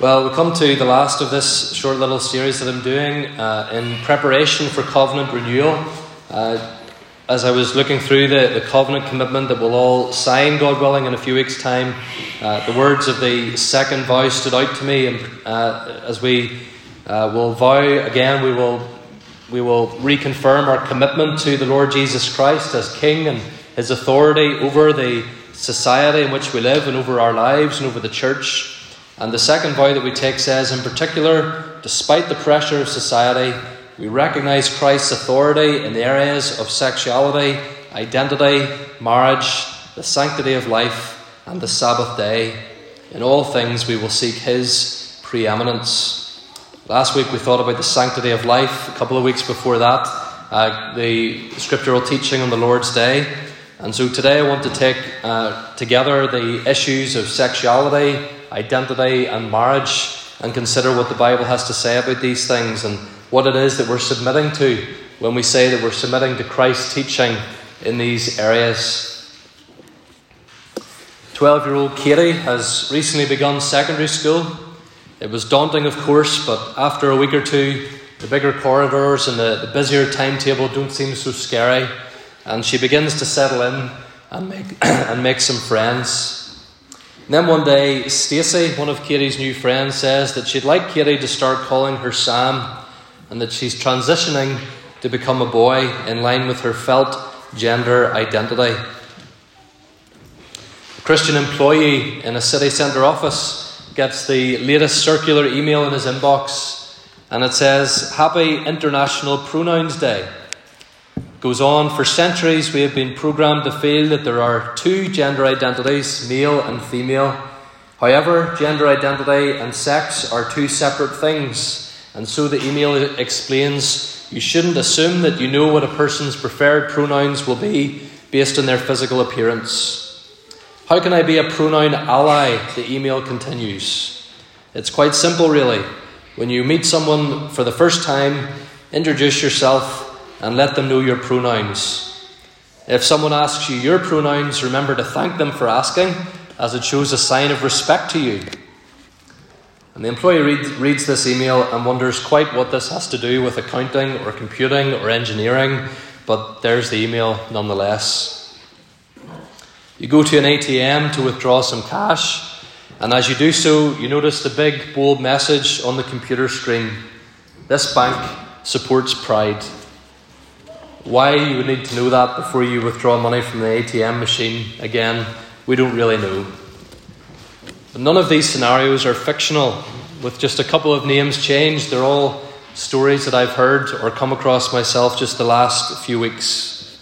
Well, we come to the last of this short little series that I'm doing uh, in preparation for covenant renewal. Uh, as I was looking through the, the covenant commitment that we'll all sign, God willing, in a few weeks' time, uh, the words of the second vow stood out to me. And uh, as we uh, will vow again, we will, we will reconfirm our commitment to the Lord Jesus Christ as King and his authority over the society in which we live and over our lives and over the church. And the second vow that we take says, in particular, despite the pressure of society, we recognize Christ's authority in the areas of sexuality, identity, marriage, the sanctity of life, and the Sabbath day. In all things, we will seek His preeminence. Last week, we thought about the sanctity of life. A couple of weeks before that, uh, the scriptural teaching on the Lord's Day. And so today, I want to take uh, together the issues of sexuality, identity, and marriage and consider what the Bible has to say about these things and what it is that we're submitting to when we say that we're submitting to Christ's teaching in these areas. 12 year old Katie has recently begun secondary school. It was daunting, of course, but after a week or two, the bigger corridors and the, the busier timetable don't seem so scary, and she begins to settle in and make, and make some friends. Then one day, Stacy, one of Katie's new friends, says that she'd like Katie to start calling her Sam and that she's transitioning to become a boy in line with her felt gender identity. A Christian employee in a city centre office gets the latest circular email in his inbox and it says, Happy International Pronouns Day goes on. For centuries we have been programmed to feel that there are two gender identities male and female. However gender identity and sex are two separate things. And so the email explains you shouldn't assume that you know what a person's preferred pronouns will be based on their physical appearance. How can i be a pronoun ally? The email continues. It's quite simple really. When you meet someone for the first time introduce yourself and let them know your pronouns. If someone asks you your pronouns, remember to thank them for asking, as it shows a sign of respect to you. And the employee read, reads this email and wonders quite what this has to do with accounting or computing or engineering, but there's the email nonetheless. You go to an ATM to withdraw some cash, and as you do so, you notice the big bold message on the computer screen This bank supports pride. Why you would need to know that before you withdraw money from the ATM machine, again, we don't really know. But none of these scenarios are fictional, with just a couple of names changed. They're all stories that I've heard or come across myself just the last few weeks.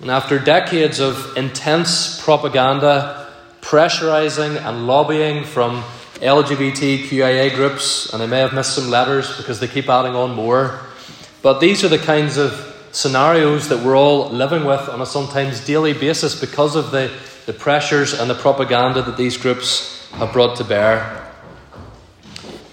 And after decades of intense propaganda, pressurizing, and lobbying from LGBTQIA groups, and I may have missed some letters because they keep adding on more, but these are the kinds of scenarios that we're all living with on a sometimes daily basis because of the, the pressures and the propaganda that these groups have brought to bear.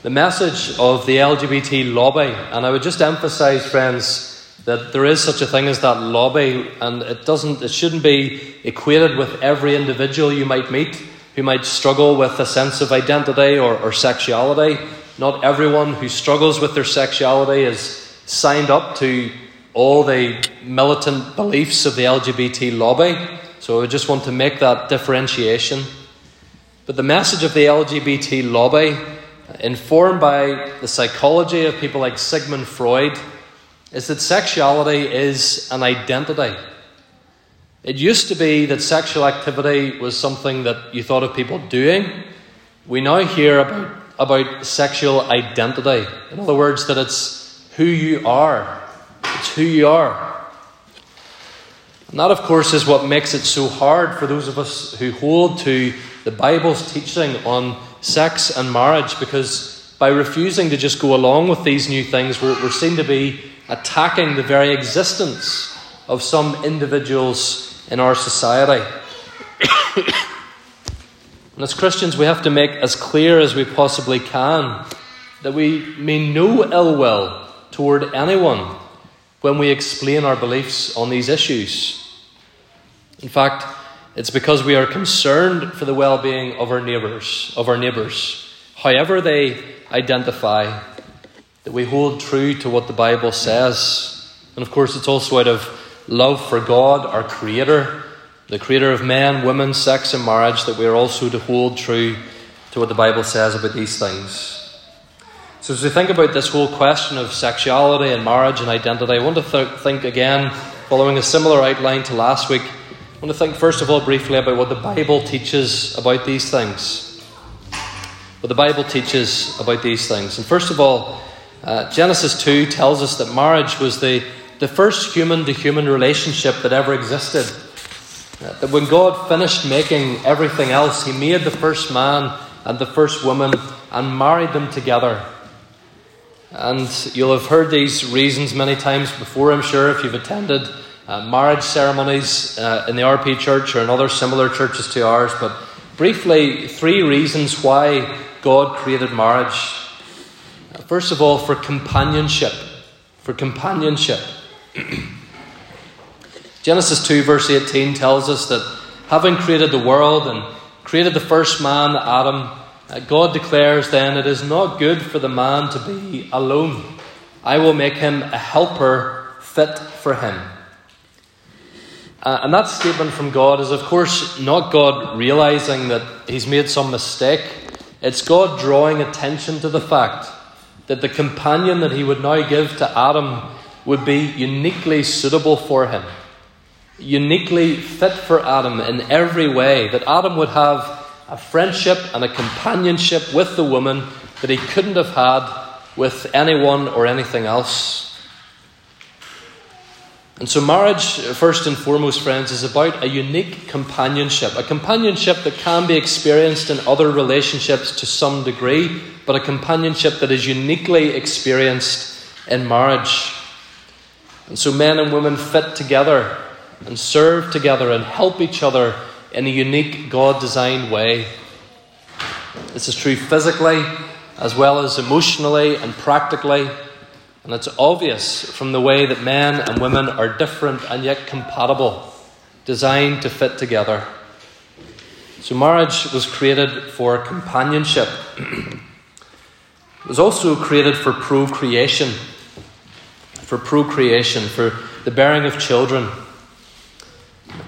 The message of the LGBT lobby, and I would just emphasize, friends, that there is such a thing as that lobby, and it doesn't, it shouldn't be equated with every individual you might meet who might struggle with a sense of identity or, or sexuality. Not everyone who struggles with their sexuality is signed up to all the militant beliefs of the LGBT lobby. So I just want to make that differentiation. But the message of the LGBT lobby, uh, informed by the psychology of people like Sigmund Freud, is that sexuality is an identity. It used to be that sexual activity was something that you thought of people doing. We now hear about, about sexual identity. In other words, that it's who you are. It's who you are. And that, of course, is what makes it so hard for those of us who hold to the Bible's teaching on sex and marriage, because by refusing to just go along with these new things, we're, we're seen to be attacking the very existence of some individuals in our society. and as Christians, we have to make as clear as we possibly can that we mean no ill will toward anyone when we explain our beliefs on these issues. In fact, it's because we are concerned for the well-being of our neighbors, of our neighbors. however they identify, that we hold true to what the Bible says. And of course, it's also out of love for God, our Creator, the Creator of men, women, sex, and marriage, that we are also to hold true to what the Bible says about these things. So, as we think about this whole question of sexuality and marriage and identity, I want to th- think again, following a similar outline to last week, I want to think first of all briefly about what the Bible teaches about these things. What the Bible teaches about these things. And first of all, uh, Genesis 2 tells us that marriage was the, the first human to human relationship that ever existed. Uh, that when God finished making everything else, He made the first man and the first woman and married them together. And you'll have heard these reasons many times before, I'm sure, if you've attended uh, marriage ceremonies uh, in the RP church or in other similar churches to ours. But briefly, three reasons why God created marriage. First of all, for companionship. For companionship. Genesis 2, verse 18 tells us that having created the world and created the first man, Adam, God declares then, It is not good for the man to be alone. I will make him a helper fit for him. Uh, and that statement from God is, of course, not God realizing that he's made some mistake. It's God drawing attention to the fact that the companion that he would now give to Adam would be uniquely suitable for him, uniquely fit for Adam in every way, that Adam would have a friendship and a companionship with the woman that he couldn't have had with anyone or anything else. And so, marriage, first and foremost, friends, is about a unique companionship. A companionship that can be experienced in other relationships to some degree, but a companionship that is uniquely experienced in marriage. And so, men and women fit together and serve together and help each other in a unique, God designed way. This is true physically as well as emotionally and practically. And it's obvious from the way that men and women are different and yet compatible, designed to fit together. So, marriage was created for companionship. it was also created for procreation, for procreation, for the bearing of children.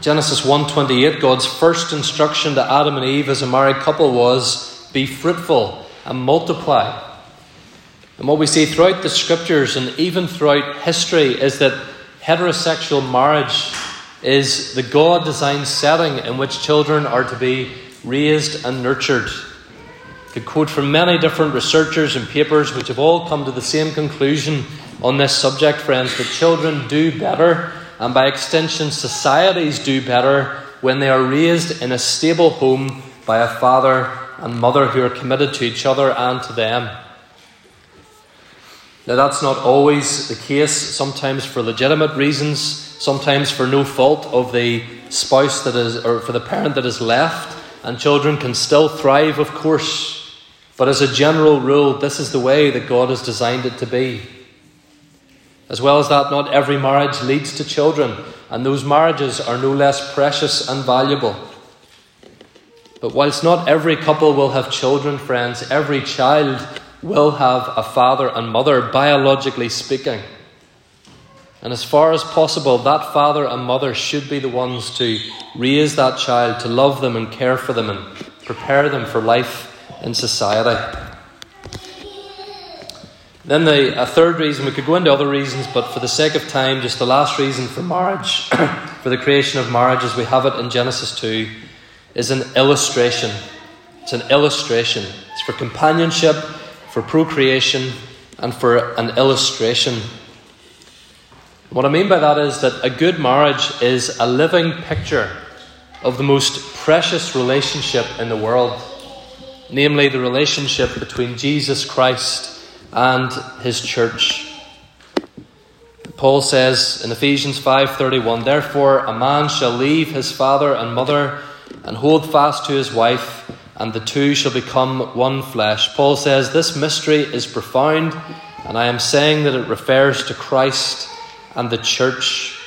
Genesis 1:28 God's first instruction to Adam and Eve as a married couple was be fruitful and multiply and what we see throughout the scriptures and even throughout history is that heterosexual marriage is the God designed setting in which children are to be raised and nurtured. Could quote from many different researchers and papers which have all come to the same conclusion on this subject, friends, that children do better, and by extension, societies do better when they are raised in a stable home by a father and mother who are committed to each other and to them. Now, that's not always the case, sometimes for legitimate reasons, sometimes for no fault of the spouse that is, or for the parent that is left, and children can still thrive, of course. But as a general rule, this is the way that God has designed it to be. As well as that, not every marriage leads to children, and those marriages are no less precious and valuable. But whilst not every couple will have children, friends, every child will have a father and mother, biologically speaking. And as far as possible, that father and mother should be the ones to raise that child, to love them and care for them and prepare them for life in society. Then the a third reason, we could go into other reasons, but for the sake of time, just the last reason for marriage, for the creation of marriage as we have it in Genesis 2, is an illustration. It's an illustration. It's for companionship for procreation, and for an illustration. What I mean by that is that a good marriage is a living picture of the most precious relationship in the world, namely the relationship between Jesus Christ and his church. Paul says in Ephesians 5:31, "Therefore a man shall leave his father and mother and hold fast to his wife, and the two shall become one flesh. Paul says this mystery is profound, and I am saying that it refers to Christ and the church.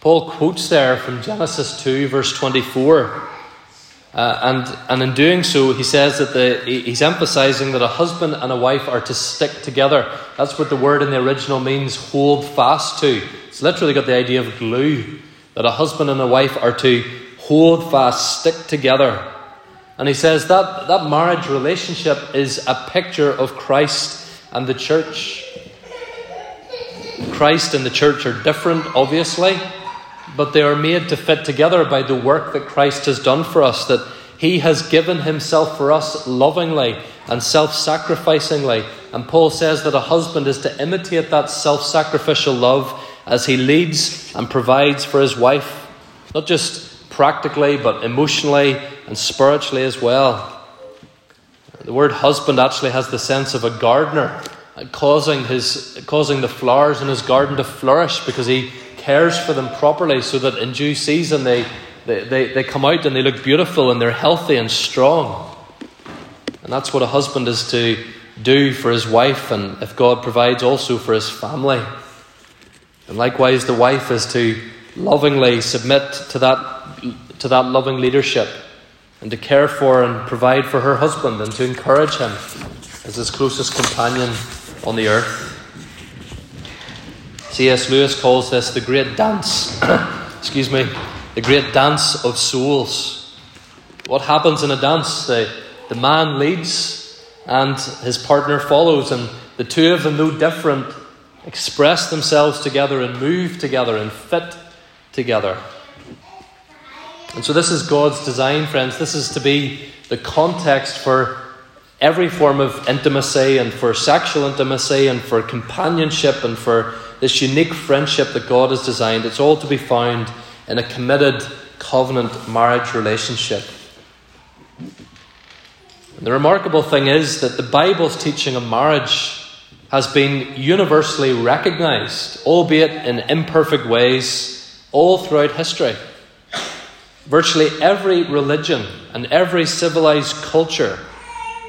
Paul quotes there from Genesis 2, verse 24. Uh, and, and in doing so, he says that the, he's emphasizing that a husband and a wife are to stick together. That's what the word in the original means hold fast to. It's literally got the idea of glue, that a husband and a wife are to hold fast, stick together. And he says that that marriage relationship is a picture of Christ and the church. Christ and the church are different, obviously but they are made to fit together by the work that Christ has done for us, that He has given Himself for us lovingly and self sacrificingly. And Paul says that a husband is to imitate that self sacrificial love as he leads and provides for his wife, not just practically, but emotionally and spiritually as well. The word husband actually has the sense of a gardener, causing, his, causing the flowers in his garden to flourish because he cares for them properly so that in due season they, they, they, they come out and they look beautiful and they're healthy and strong. And that's what a husband is to do for his wife, and if God provides also for his family. And likewise, the wife is to lovingly submit to that, to that loving leadership and to care for and provide for her husband and to encourage him as his closest companion on the earth. C.S. Lewis calls this the great dance, excuse me, the great dance of souls. What happens in a dance? The, the man leads and his partner follows, and the two of them, though different, express themselves together and move together and fit together. And so, this is God's design, friends. This is to be the context for every form of intimacy and for sexual intimacy and for companionship and for this unique friendship that God has designed, it's all to be found in a committed covenant marriage relationship. And the remarkable thing is that the Bible's teaching of marriage has been universally recognized, albeit in imperfect ways, all throughout history. Virtually every religion and every civilized culture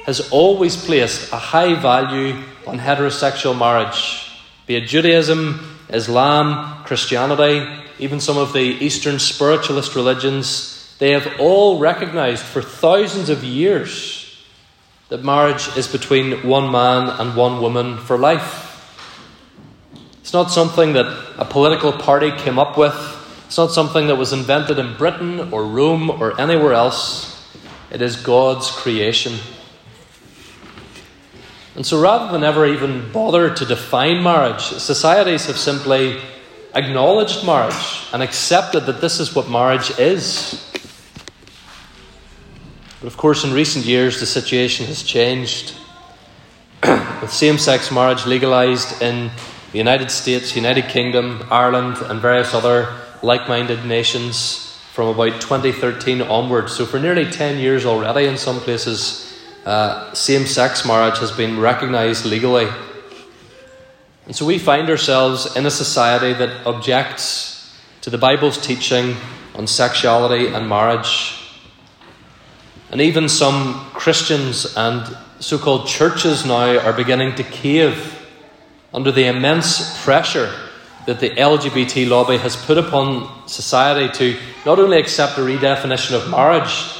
has always placed a high value on heterosexual marriage be it Judaism, Islam, Christianity, even some of the Eastern spiritualist religions, they have all recognized for thousands of years that marriage is between one man and one woman for life. It's not something that a political party came up with. It's not something that was invented in Britain or Rome or anywhere else. It is God's creation. And so rather than ever even bother to define marriage, societies have simply acknowledged marriage and accepted that this is what marriage is. But of course, in recent years, the situation has changed. With same sex marriage legalised in the United States, United Kingdom, Ireland, and various other like minded nations from about 2013 onwards. So, for nearly 10 years already, in some places, uh, same sex marriage has been recognised legally. And so we find ourselves in a society that objects to the Bible's teaching on sexuality and marriage. And even some Christians and so called churches now are beginning to cave under the immense pressure that the LGBT lobby has put upon society to not only accept a redefinition of marriage,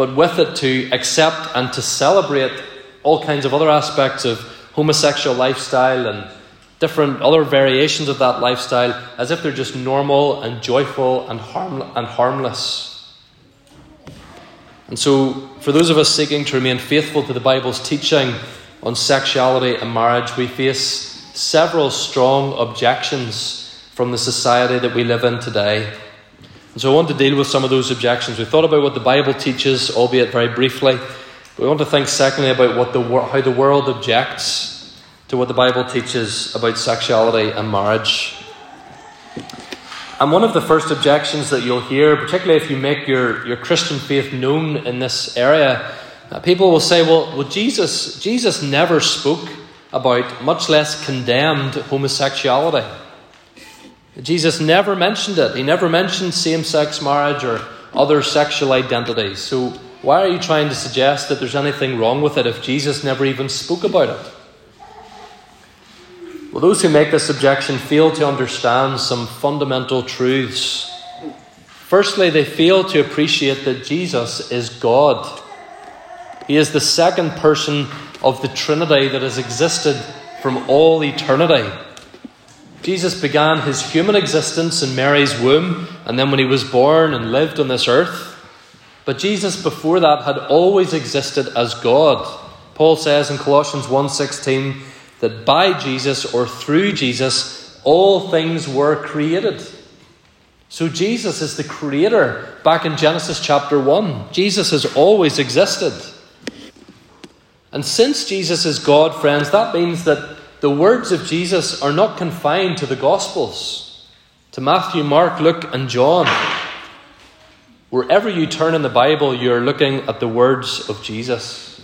but with it to accept and to celebrate all kinds of other aspects of homosexual lifestyle and different other variations of that lifestyle as if they're just normal and joyful and, harm, and harmless. And so, for those of us seeking to remain faithful to the Bible's teaching on sexuality and marriage, we face several strong objections from the society that we live in today. And so I want to deal with some of those objections. We thought about what the Bible teaches, albeit very briefly. But we want to think, secondly, about what the, how the world objects to what the Bible teaches about sexuality and marriage. And one of the first objections that you'll hear, particularly if you make your, your Christian faith known in this area, uh, people will say, well, well Jesus, Jesus never spoke about, much less condemned, homosexuality. Jesus never mentioned it. He never mentioned same sex marriage or other sexual identities. So, why are you trying to suggest that there's anything wrong with it if Jesus never even spoke about it? Well, those who make this objection fail to understand some fundamental truths. Firstly, they fail to appreciate that Jesus is God. He is the second person of the Trinity that has existed from all eternity. Jesus began his human existence in Mary's womb, and then when he was born and lived on this earth. But Jesus before that had always existed as God. Paul says in Colossians 1:16 that by Jesus or through Jesus all things were created. So Jesus is the creator back in Genesis chapter 1. Jesus has always existed. And since Jesus is God, friends, that means that the words of Jesus are not confined to the Gospels, to Matthew, Mark, Luke, and John. Wherever you turn in the Bible, you're looking at the words of Jesus.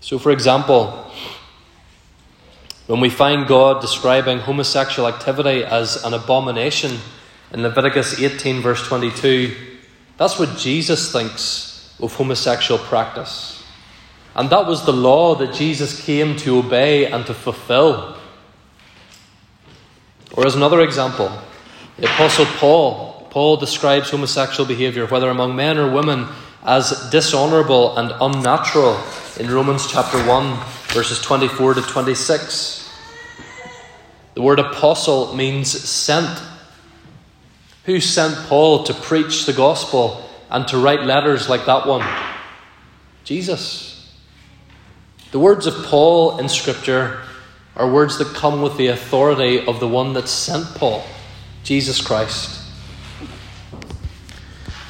So, for example, when we find God describing homosexual activity as an abomination in Leviticus 18, verse 22, that's what Jesus thinks of homosexual practice. And that was the law that Jesus came to obey and to fulfill. Or, as another example, the Apostle Paul. Paul describes homosexual behaviour, whether among men or women, as dishonourable and unnatural in Romans chapter 1, verses 24 to 26. The word apostle means sent. Who sent Paul to preach the gospel and to write letters like that one? Jesus. The words of Paul in Scripture are words that come with the authority of the one that sent Paul, Jesus Christ.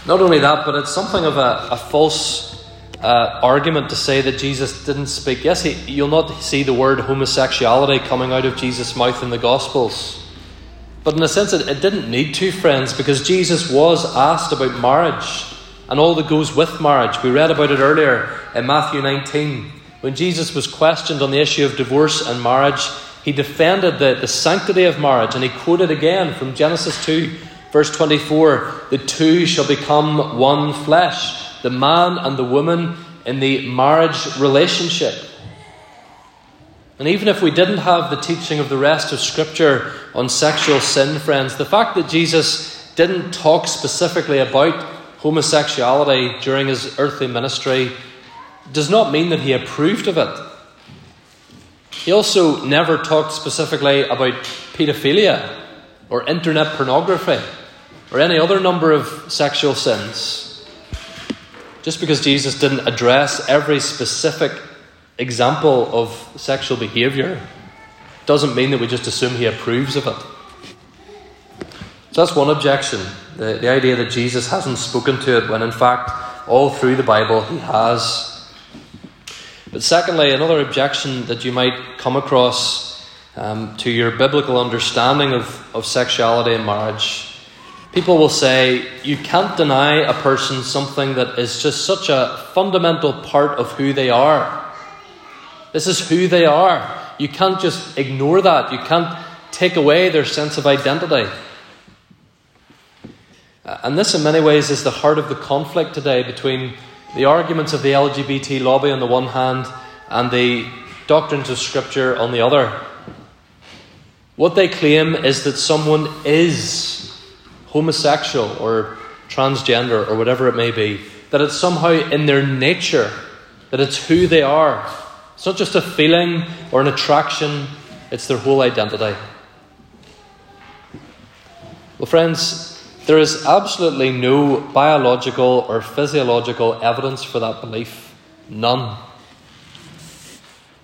Not only that, but it's something of a, a false uh, argument to say that Jesus didn't speak. Yes, he, you'll not see the word homosexuality coming out of Jesus' mouth in the Gospels. But in a sense, it, it didn't need to, friends, because Jesus was asked about marriage and all that goes with marriage. We read about it earlier in Matthew 19. When Jesus was questioned on the issue of divorce and marriage, he defended the, the sanctity of marriage and he quoted again from Genesis 2, verse 24 The two shall become one flesh, the man and the woman in the marriage relationship. And even if we didn't have the teaching of the rest of Scripture on sexual sin, friends, the fact that Jesus didn't talk specifically about homosexuality during his earthly ministry does not mean that he approved of it. He also never talked specifically about paedophilia or internet pornography or any other number of sexual sins. Just because Jesus didn't address every specific example of sexual behaviour doesn't mean that we just assume he approves of it. So that's one objection the, the idea that Jesus hasn't spoken to it when in fact all through the Bible he has. But secondly, another objection that you might come across um, to your biblical understanding of, of sexuality and marriage people will say you can't deny a person something that is just such a fundamental part of who they are. This is who they are. You can't just ignore that. You can't take away their sense of identity. And this, in many ways, is the heart of the conflict today between the arguments of the LGBT lobby on the one hand and the doctrines of Scripture on the other. What they claim is that someone is homosexual or transgender or whatever it may be, that it's somehow in their nature, that it's who they are. It's not just a feeling or an attraction, it's their whole identity. Well, friends, there is absolutely no biological or physiological evidence for that belief. None.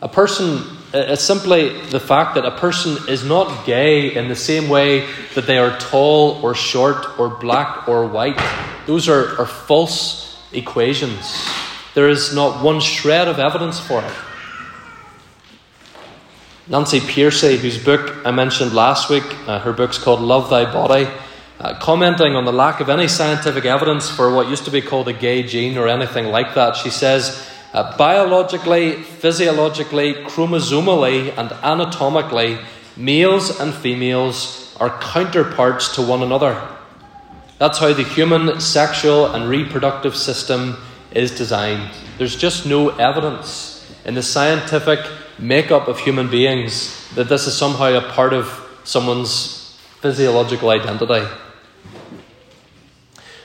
A person, it's simply the fact that a person is not gay in the same way that they are tall or short or black or white. Those are, are false equations. There is not one shred of evidence for it. Nancy Pearcey, whose book I mentioned last week, uh, her book's called Love Thy Body uh, commenting on the lack of any scientific evidence for what used to be called a gay gene or anything like that, she says, uh, biologically, physiologically, chromosomally, and anatomically, males and females are counterparts to one another. That's how the human sexual and reproductive system is designed. There's just no evidence in the scientific makeup of human beings that this is somehow a part of someone's physiological identity.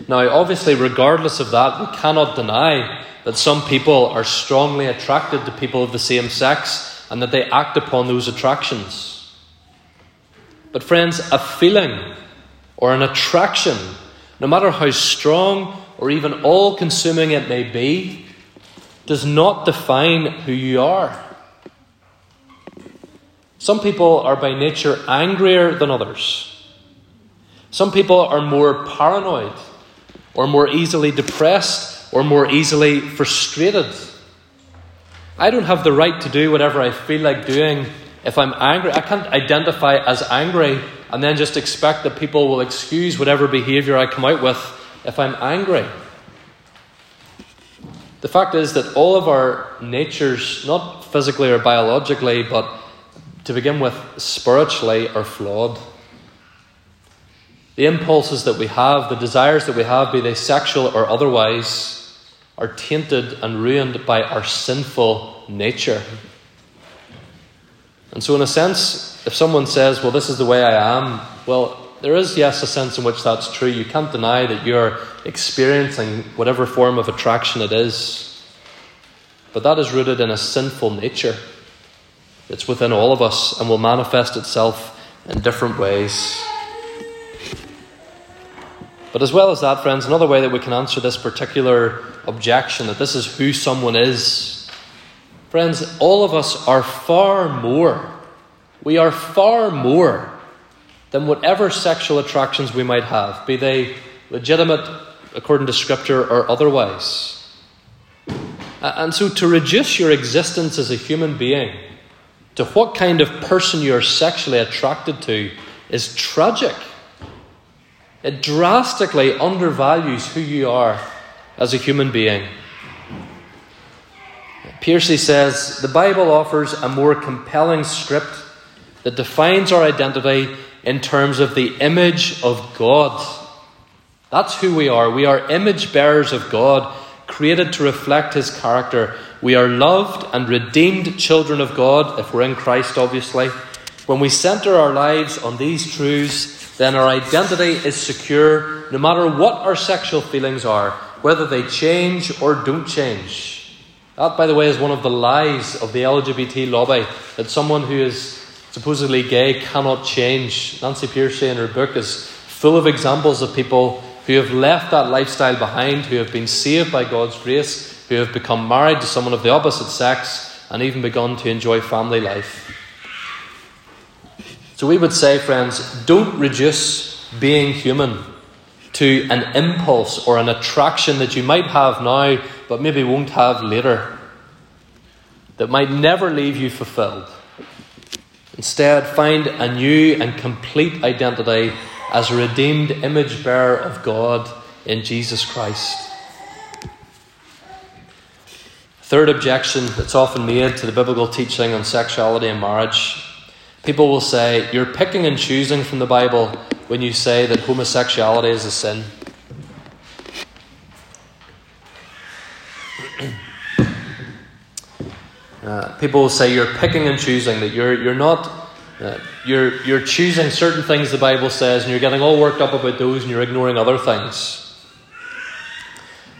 Now, obviously, regardless of that, we cannot deny that some people are strongly attracted to people of the same sex and that they act upon those attractions. But, friends, a feeling or an attraction, no matter how strong or even all consuming it may be, does not define who you are. Some people are by nature angrier than others. Some people are more paranoid, or more easily depressed, or more easily frustrated. I don't have the right to do whatever I feel like doing if I'm angry. I can't identify as angry and then just expect that people will excuse whatever behaviour I come out with if I'm angry. The fact is that all of our natures, not physically or biologically, but to begin with, spiritually, are flawed. The impulses that we have, the desires that we have, be they sexual or otherwise, are tainted and ruined by our sinful nature. And so, in a sense, if someone says, Well, this is the way I am, well, there is, yes, a sense in which that's true. You can't deny that you're experiencing whatever form of attraction it is. But that is rooted in a sinful nature. It's within all of us and will manifest itself in different ways. But as well as that, friends, another way that we can answer this particular objection that this is who someone is. Friends, all of us are far more. We are far more than whatever sexual attractions we might have, be they legitimate according to Scripture or otherwise. And so to reduce your existence as a human being to what kind of person you're sexually attracted to is tragic. It drastically undervalues who you are as a human being. Pearcey says the Bible offers a more compelling script that defines our identity in terms of the image of God. That's who we are. We are image bearers of God, created to reflect His character. We are loved and redeemed children of God, if we're in Christ, obviously. When we center our lives on these truths, then our identity is secure no matter what our sexual feelings are, whether they change or don't change. That, by the way, is one of the lies of the LGBT lobby that someone who is supposedly gay cannot change. Nancy Pearcey in her book is full of examples of people who have left that lifestyle behind, who have been saved by God's grace, who have become married to someone of the opposite sex, and even begun to enjoy family life. So we would say, friends, don't reduce being human to an impulse or an attraction that you might have now, but maybe won't have later, that might never leave you fulfilled. Instead, find a new and complete identity as a redeemed image bearer of God in Jesus Christ. Third objection that's often made to the biblical teaching on sexuality and marriage People will say, You're picking and choosing from the Bible when you say that homosexuality is a sin. Uh, people will say you're picking and choosing, that you're, you're not, uh, you're, you're choosing certain things the Bible says and you're getting all worked up about those and you're ignoring other things.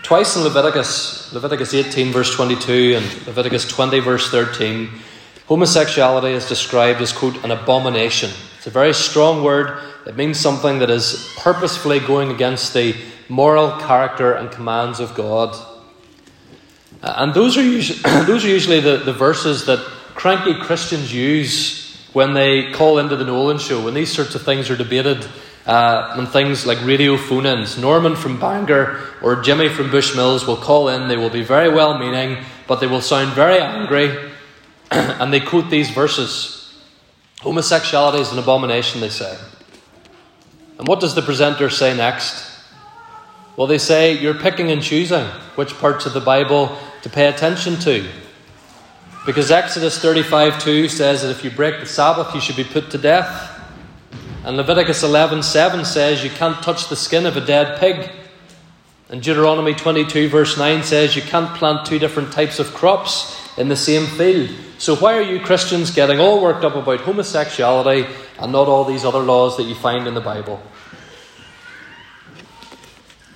Twice in Leviticus, Leviticus 18, verse 22, and Leviticus 20, verse 13, Homosexuality is described as, quote, an abomination. It's a very strong word. It means something that is purposefully going against the moral character and commands of God. Uh, and those are usually, those are usually the, the verses that cranky Christians use when they call into the Nolan show, when these sorts of things are debated, uh, things like radio phone ins. Norman from Bangor or Jimmy from Bushmills will call in, they will be very well meaning, but they will sound very angry and they quote these verses Homosexuality is an abomination, they say. And what does the presenter say next? Well, they say you're picking and choosing which parts of the Bible to pay attention to. Because Exodus 35 2 says that if you break the Sabbath, you should be put to death. And Leviticus 11 7 says you can't touch the skin of a dead pig. And Deuteronomy 22 verse 9 says you can't plant two different types of crops in the same field. So, why are you Christians getting all worked up about homosexuality and not all these other laws that you find in the Bible?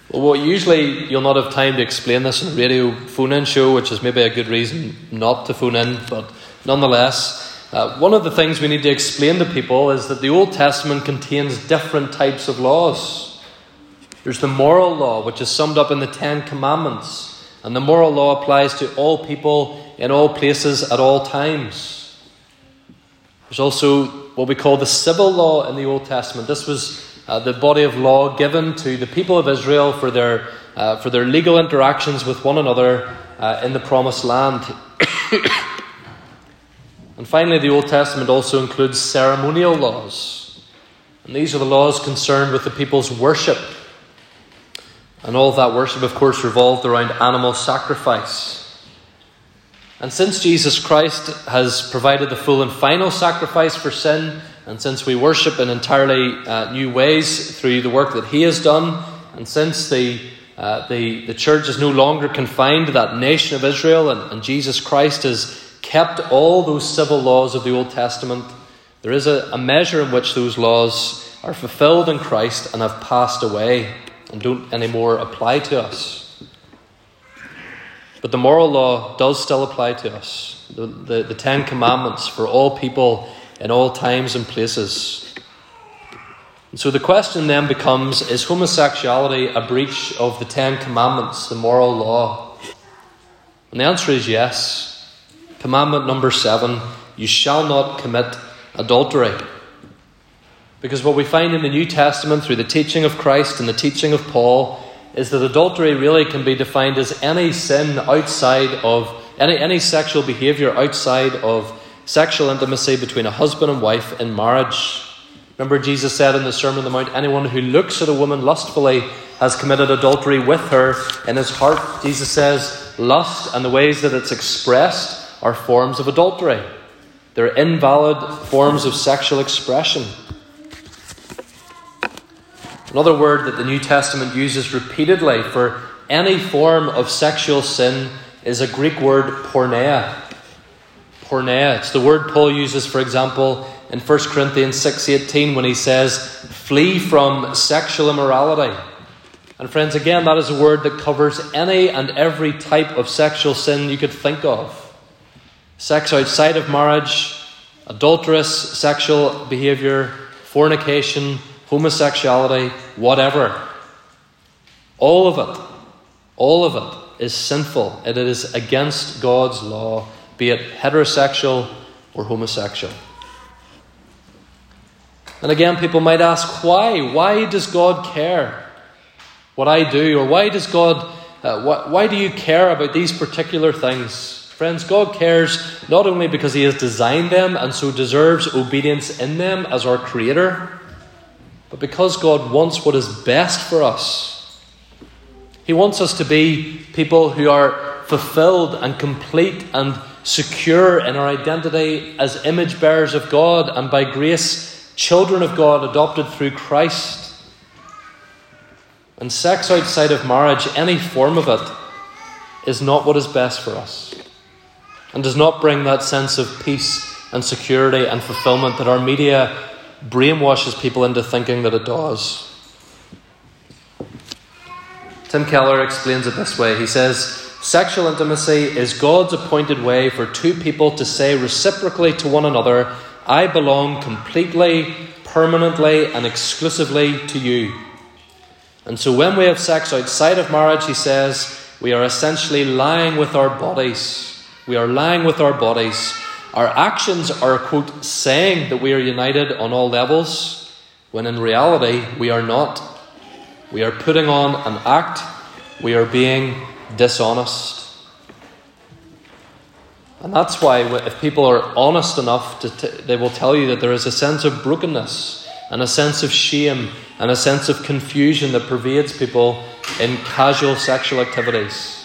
Well, usually you'll not have time to explain this in a radio phone in show, which is maybe a good reason not to phone in, but nonetheless, uh, one of the things we need to explain to people is that the Old Testament contains different types of laws. There's the moral law, which is summed up in the Ten Commandments, and the moral law applies to all people in all places at all times. There's also what we call the civil law in the Old Testament. This was uh, the body of law given to the people of Israel for their, uh, for their legal interactions with one another uh, in the promised land. and finally, the Old Testament also includes ceremonial laws. And these are the laws concerned with the people's worship. And all that worship, of course, revolved around animal sacrifice. And since Jesus Christ has provided the full and final sacrifice for sin, and since we worship in entirely uh, new ways through the work that He has done, and since the, uh, the, the church is no longer confined to that nation of Israel, and, and Jesus Christ has kept all those civil laws of the Old Testament, there is a, a measure in which those laws are fulfilled in Christ and have passed away and don't anymore apply to us. But the moral law does still apply to us. The, the, the Ten Commandments for all people in all times and places. And so the question then becomes is homosexuality a breach of the Ten Commandments, the moral law? And the answer is yes. Commandment number seven you shall not commit adultery. Because what we find in the New Testament through the teaching of Christ and the teaching of Paul is that adultery really can be defined as any sin outside of any, any sexual behavior outside of sexual intimacy between a husband and wife in marriage. Remember, Jesus said in the Sermon on the Mount, anyone who looks at a woman lustfully has committed adultery with her in his heart. Jesus says lust and the ways that it's expressed are forms of adultery. They're invalid forms of sexual expression. Another word that the New Testament uses repeatedly for any form of sexual sin is a Greek word porneia porneia. It's the word Paul uses, for example, in 1 Corinthians 6.18 when he says, flee from sexual immorality. And friends, again, that is a word that covers any and every type of sexual sin you could think of. Sex outside of marriage, adulterous sexual behavior, fornication, homosexuality, whatever. All of it, all of it is sinful. It is against God's law be it heterosexual or homosexual. And again, people might ask, why? Why does God care what I do? Or why does God, uh, why, why do you care about these particular things? Friends, God cares not only because He has designed them and so deserves obedience in them as our Creator, but because God wants what is best for us. He wants us to be people who are fulfilled and complete and secure in our identity as image bearers of God and by grace, children of God adopted through Christ. And sex outside of marriage, any form of it, is not what is best for us and does not bring that sense of peace and security and fulfillment that our media brainwashes people into thinking that it does. Tim Keller explains it this way. He says, Sexual intimacy is God's appointed way for two people to say reciprocally to one another, I belong completely, permanently, and exclusively to you. And so when we have sex outside of marriage, he says, we are essentially lying with our bodies. We are lying with our bodies. Our actions are, quote, saying that we are united on all levels, when in reality we are not. We are putting on an act, we are being dishonest. And that's why, if people are honest enough, t- they will tell you that there is a sense of brokenness and a sense of shame and a sense of confusion that pervades people in casual sexual activities.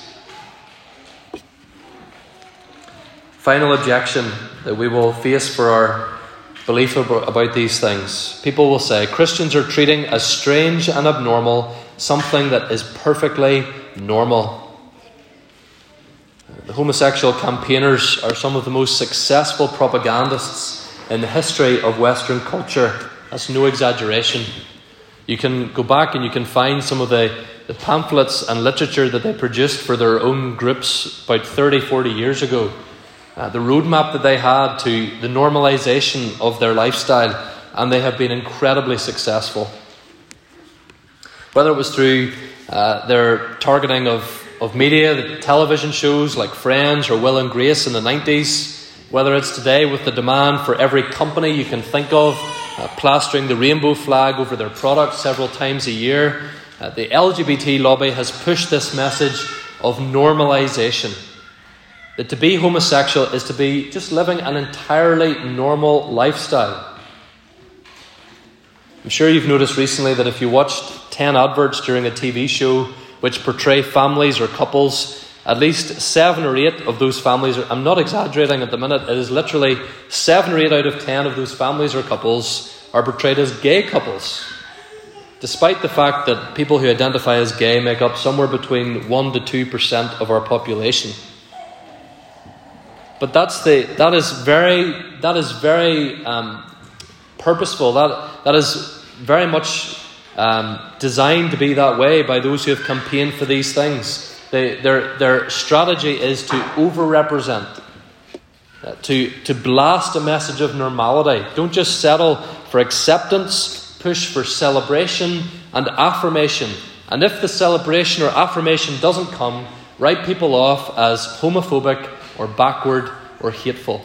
Final objection that we will face for our belief about these things. People will say Christians are treating as strange and abnormal something that is perfectly normal. The homosexual campaigners are some of the most successful propagandists in the history of Western culture. That's no exaggeration. You can go back and you can find some of the, the pamphlets and literature that they produced for their own groups about 30, 40 years ago, uh, the roadmap that they had to the normalization of their lifestyle, and they have been incredibly successful. Whether it was through uh, their targeting of, of media, television shows like Friends or Will and Grace in the 90s, whether it's today with the demand for every company you can think of uh, plastering the rainbow flag over their products several times a year, uh, the LGBT lobby has pushed this message of normalization. That to be homosexual is to be just living an entirely normal lifestyle. I'm sure you've noticed recently that if you watched 10 adverts during a TV show which portray families or couples, at least seven or eight of those families, are, I'm not exaggerating at the minute, it is literally seven or eight out of 10 of those families or couples are portrayed as gay couples despite the fact that people who identify as gay make up somewhere between 1 to 2% of our population. But that's the, that is very, that is very um, purposeful. That, that is very much um, designed to be that way by those who have campaigned for these things. They, their, their strategy is to overrepresent, uh, to, to blast a message of normality. Don't just settle for acceptance push for celebration and affirmation. And if the celebration or affirmation doesn't come, write people off as homophobic or backward or hateful.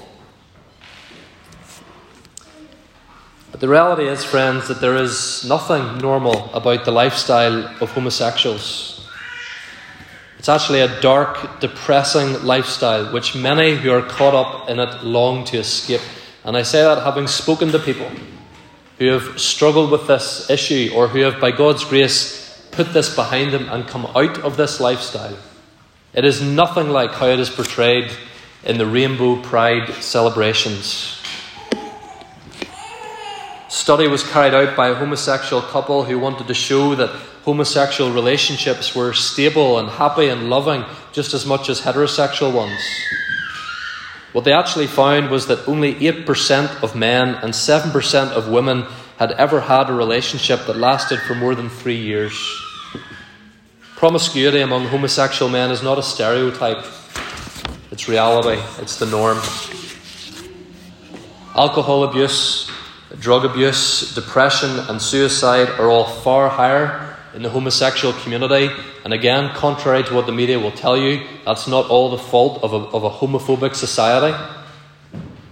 But the reality is, friends, that there is nothing normal about the lifestyle of homosexuals. It's actually a dark, depressing lifestyle which many who are caught up in it long to escape. And I say that having spoken to people who have struggled with this issue or who have, by God's grace, put this behind them and come out of this lifestyle. It is nothing like how it is portrayed in the Rainbow Pride celebrations. Study was carried out by a homosexual couple who wanted to show that homosexual relationships were stable and happy and loving just as much as heterosexual ones. What they actually found was that only 8% of men and 7% of women had ever had a relationship that lasted for more than three years. Promiscuity among homosexual men is not a stereotype, it's reality, it's the norm. Alcohol abuse, drug abuse, depression, and suicide are all far higher in the homosexual community. And again, contrary to what the media will tell you, that's not all the fault of a, of a homophobic society.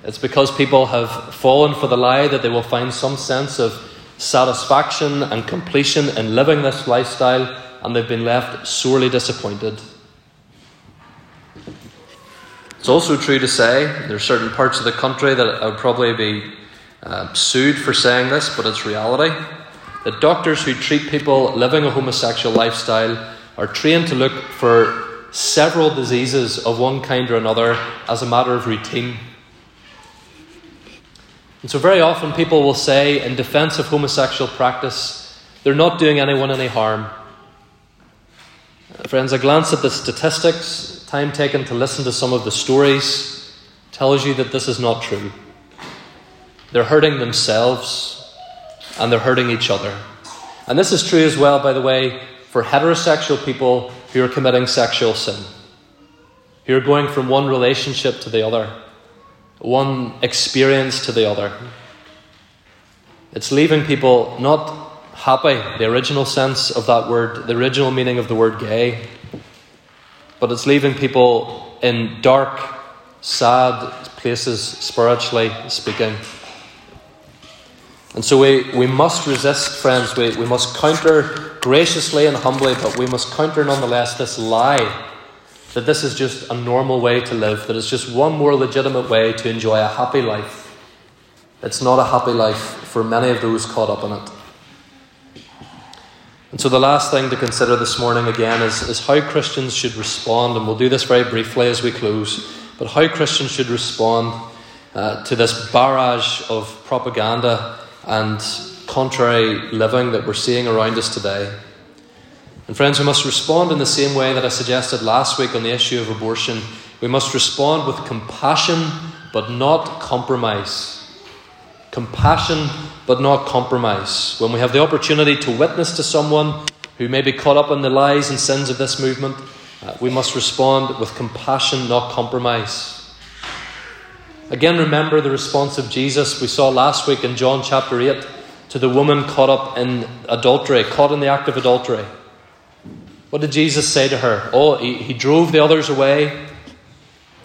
It's because people have fallen for the lie that they will find some sense of satisfaction and completion in living this lifestyle, and they've been left sorely disappointed. It's also true to say there are certain parts of the country that I would probably be uh, sued for saying this, but it's reality that doctors who treat people living a homosexual lifestyle are trained to look for several diseases of one kind or another as a matter of routine. And so, very often, people will say, in defense of homosexual practice, they're not doing anyone any harm. Friends, a glance at the statistics, time taken to listen to some of the stories, tells you that this is not true. They're hurting themselves, and they're hurting each other. And this is true as well, by the way, for heterosexual people who are committing sexual sin, who are going from one relationship to the other, one experience to the other. It's leaving people not happy, the original sense of that word, the original meaning of the word gay, but it's leaving people in dark, sad places, spiritually speaking. And so we, we must resist, friends. We, we must counter graciously and humbly, but we must counter nonetheless this lie that this is just a normal way to live, that it's just one more legitimate way to enjoy a happy life. It's not a happy life for many of those caught up in it. And so, the last thing to consider this morning again is, is how Christians should respond, and we'll do this very briefly as we close, but how Christians should respond uh, to this barrage of propaganda and contrary living that we're seeing around us today. And, friends, we must respond in the same way that I suggested last week on the issue of abortion. We must respond with compassion, but not compromise. Compassion, but not compromise. When we have the opportunity to witness to someone who may be caught up in the lies and sins of this movement, uh, we must respond with compassion, not compromise. Again, remember the response of Jesus we saw last week in John chapter 8 to the woman caught up in adultery, caught in the act of adultery. What did Jesus say to her? Oh, he, he drove the others away.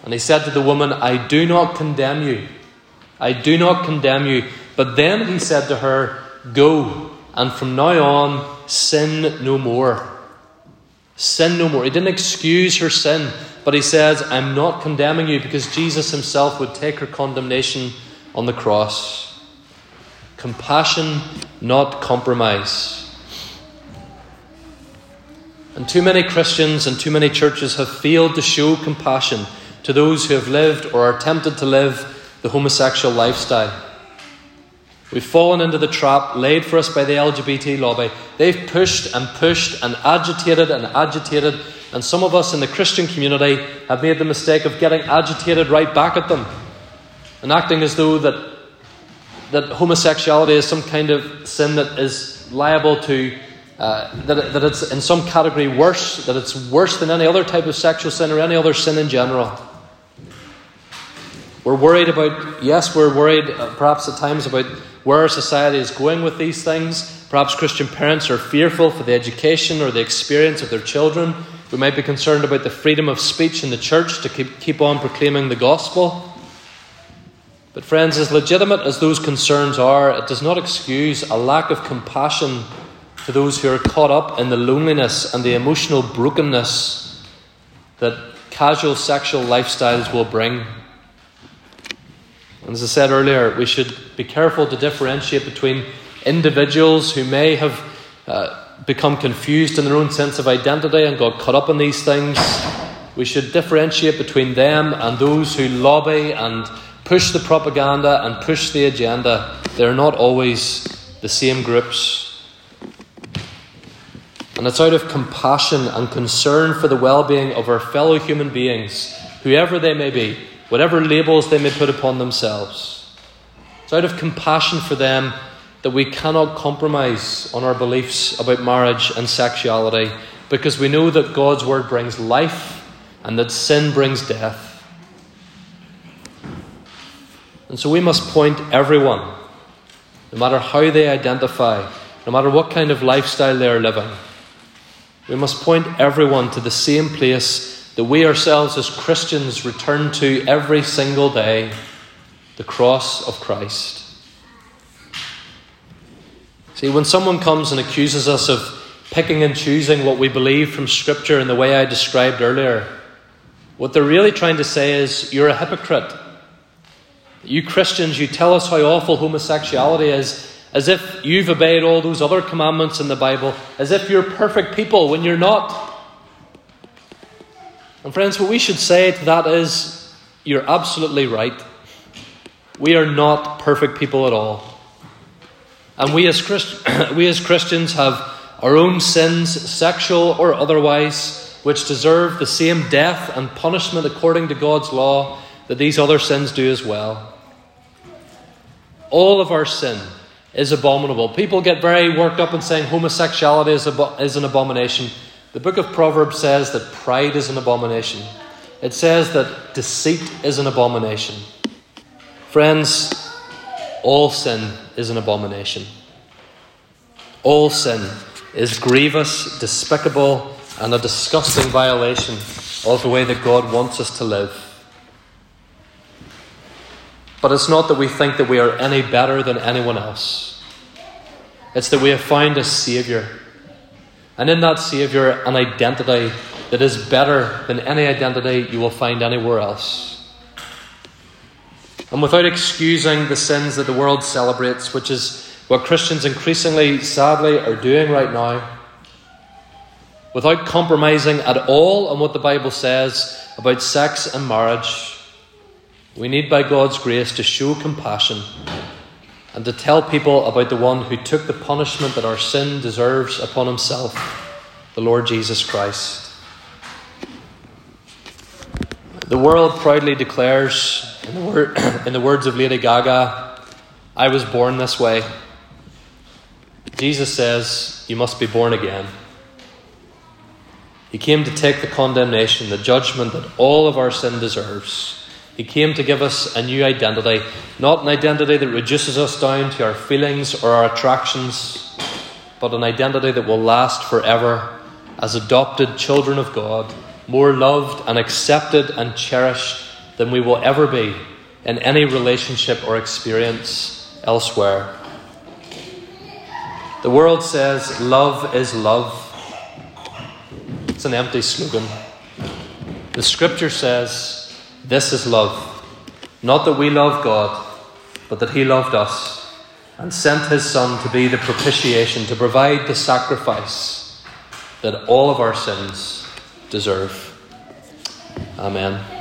And he said to the woman, I do not condemn you. I do not condemn you. But then he said to her, Go, and from now on, sin no more. Sin no more. He didn't excuse her sin. But he says, I'm not condemning you because Jesus himself would take her condemnation on the cross. Compassion, not compromise. And too many Christians and too many churches have failed to show compassion to those who have lived or are tempted to live the homosexual lifestyle. We've fallen into the trap laid for us by the LGBT lobby. They've pushed and pushed and agitated and agitated and some of us in the Christian community have made the mistake of getting agitated right back at them and acting as though that, that homosexuality is some kind of sin that is liable to, uh, that, that it's in some category worse, that it's worse than any other type of sexual sin or any other sin in general. We're worried about, yes, we're worried uh, perhaps at times about where our society is going with these things. Perhaps Christian parents are fearful for the education or the experience of their children. We might be concerned about the freedom of speech in the church to keep, keep on proclaiming the gospel. But, friends, as legitimate as those concerns are, it does not excuse a lack of compassion to those who are caught up in the loneliness and the emotional brokenness that casual sexual lifestyles will bring. And as I said earlier, we should be careful to differentiate between individuals who may have. Uh, become confused in their own sense of identity and got caught up in these things. We should differentiate between them and those who lobby and push the propaganda and push the agenda. They're not always the same groups. And it's out of compassion and concern for the well being of our fellow human beings, whoever they may be, whatever labels they may put upon themselves. It's out of compassion for them that we cannot compromise on our beliefs about marriage and sexuality because we know that God's word brings life and that sin brings death. And so we must point everyone, no matter how they identify, no matter what kind of lifestyle they are living, we must point everyone to the same place that we ourselves as Christians return to every single day the cross of Christ. See, when someone comes and accuses us of picking and choosing what we believe from Scripture in the way I described earlier, what they're really trying to say is, you're a hypocrite. You Christians, you tell us how awful homosexuality is, as if you've obeyed all those other commandments in the Bible, as if you're perfect people when you're not. And, friends, what we should say to that is, you're absolutely right. We are not perfect people at all. And we as, Christ- we as Christians have our own sins, sexual or otherwise, which deserve the same death and punishment according to God's law that these other sins do as well. All of our sin is abominable. People get very worked up in saying homosexuality is, ab- is an abomination. The book of Proverbs says that pride is an abomination. It says that deceit is an abomination. Friends, all sin is an abomination. All sin is grievous, despicable, and a disgusting violation of the way that God wants us to live. But it's not that we think that we are any better than anyone else. It's that we have found a Saviour. And in that Saviour, an identity that is better than any identity you will find anywhere else. And without excusing the sins that the world celebrates, which is what Christians increasingly, sadly, are doing right now, without compromising at all on what the Bible says about sex and marriage, we need, by God's grace, to show compassion and to tell people about the one who took the punishment that our sin deserves upon himself, the Lord Jesus Christ. The world proudly declares in the, word, in the words of Lady Gaga, I was born this way. Jesus says, You must be born again. He came to take the condemnation, the judgment that all of our sin deserves. He came to give us a new identity, not an identity that reduces us down to our feelings or our attractions, but an identity that will last forever as adopted children of God, more loved and accepted and cherished than we will ever be in any relationship or experience elsewhere. The world says love is love. It's an empty slogan. The scripture says this is love. Not that we love God, but that He loved us and sent His Son to be the propitiation, to provide the sacrifice that all of our sins deserve. Amen.